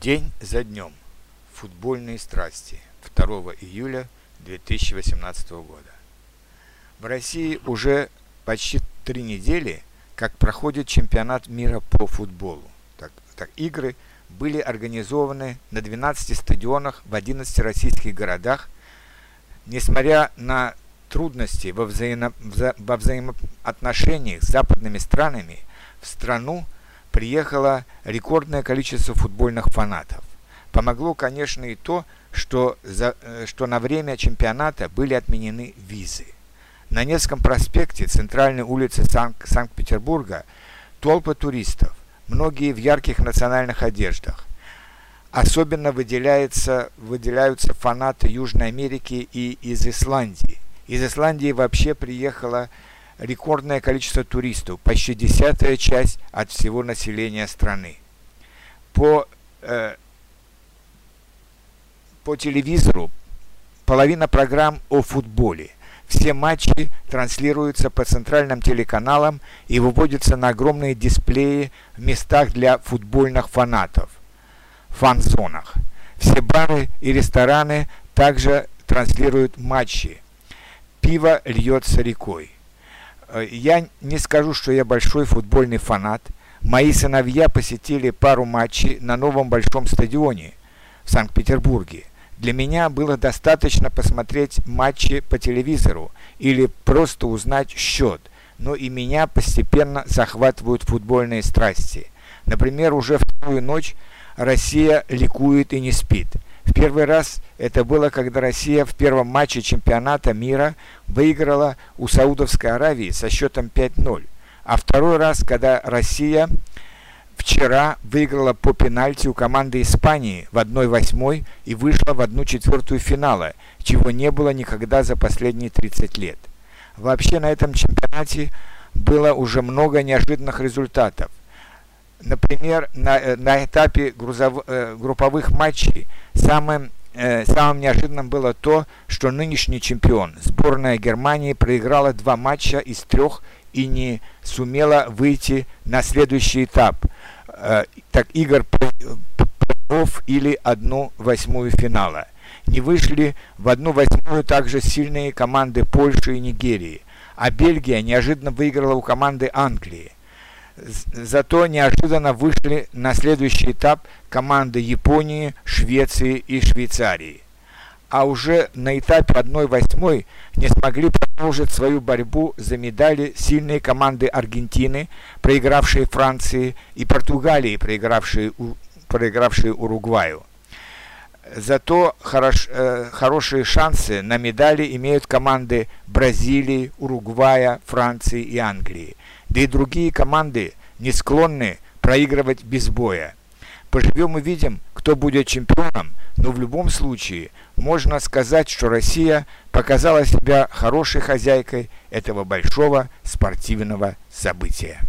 День за днем. Футбольные страсти. 2 июля 2018 года. В России уже почти три недели, как проходит чемпионат мира по футболу. Так, так, игры были организованы на 12 стадионах в 11 российских городах. Несмотря на трудности во, взаимо, во взаимоотношениях с западными странами, в страну – приехало рекордное количество футбольных фанатов. Помогло, конечно, и то, что, за, э, что на время чемпионата были отменены визы. На Невском проспекте, центральной улице Санк- Санкт-Петербурга, толпы туристов, многие в ярких национальных одеждах. Особенно выделяется, выделяются фанаты Южной Америки и из Исландии. Из Исландии вообще приехало рекордное количество туристов, почти десятая часть от всего населения страны. По, э, по телевизору половина программ о футболе. Все матчи транслируются по центральным телеканалам и выводятся на огромные дисплеи в местах для футбольных фанатов, фан-зонах. Все бары и рестораны также транслируют матчи. Пиво льется рекой. Э, я не скажу, что я большой футбольный фанат. Мои сыновья посетили пару матчей на новом большом стадионе в Санкт-Петербурге. Для меня было достаточно посмотреть матчи по телевизору или просто узнать счет, но и меня постепенно захватывают футбольные страсти. Например, уже вторую ночь Россия ликует и не спит – в первый раз это было, когда Россия в первом матче чемпионата мира выиграла у Саудовской Аравии со счетом 5-0. А второй раз, когда Россия вчера выиграла по пенальти у команды Испании в 1-8 и вышла в 1-4 финала, чего не было никогда за последние 30 лет. Вообще на этом чемпионате было уже много неожиданных результатов. Например, на, э, на этапе грузов, э, групповых матчей самым, э, самым неожиданным было то, что нынешний чемпион, сборная Германии, проиграла два матча из трех и не сумела выйти на следующий этап. Э, так игр плей-офф или одну восьмую финала. Не вышли в одну восьмую также сильные команды Польши и Нигерии, а Бельгия неожиданно выиграла у команды Англии. Зато неожиданно вышли на следующий этап команды Японии, Швеции и Швейцарии. А уже на этапе 1-8 не смогли продолжить свою борьбу за медали сильные команды Аргентины, проигравшие Франции, и Португалии, проигравшие, проигравшие Уругваю. Зато хорош, э, хорошие шансы на медали имеют команды Бразилии, Уругвая, Франции и Англии да и другие команды не склонны проигрывать без боя. Поживем и видим, кто будет чемпионом, но в любом случае можно сказать, что Россия показала себя хорошей хозяйкой этого большого спортивного события.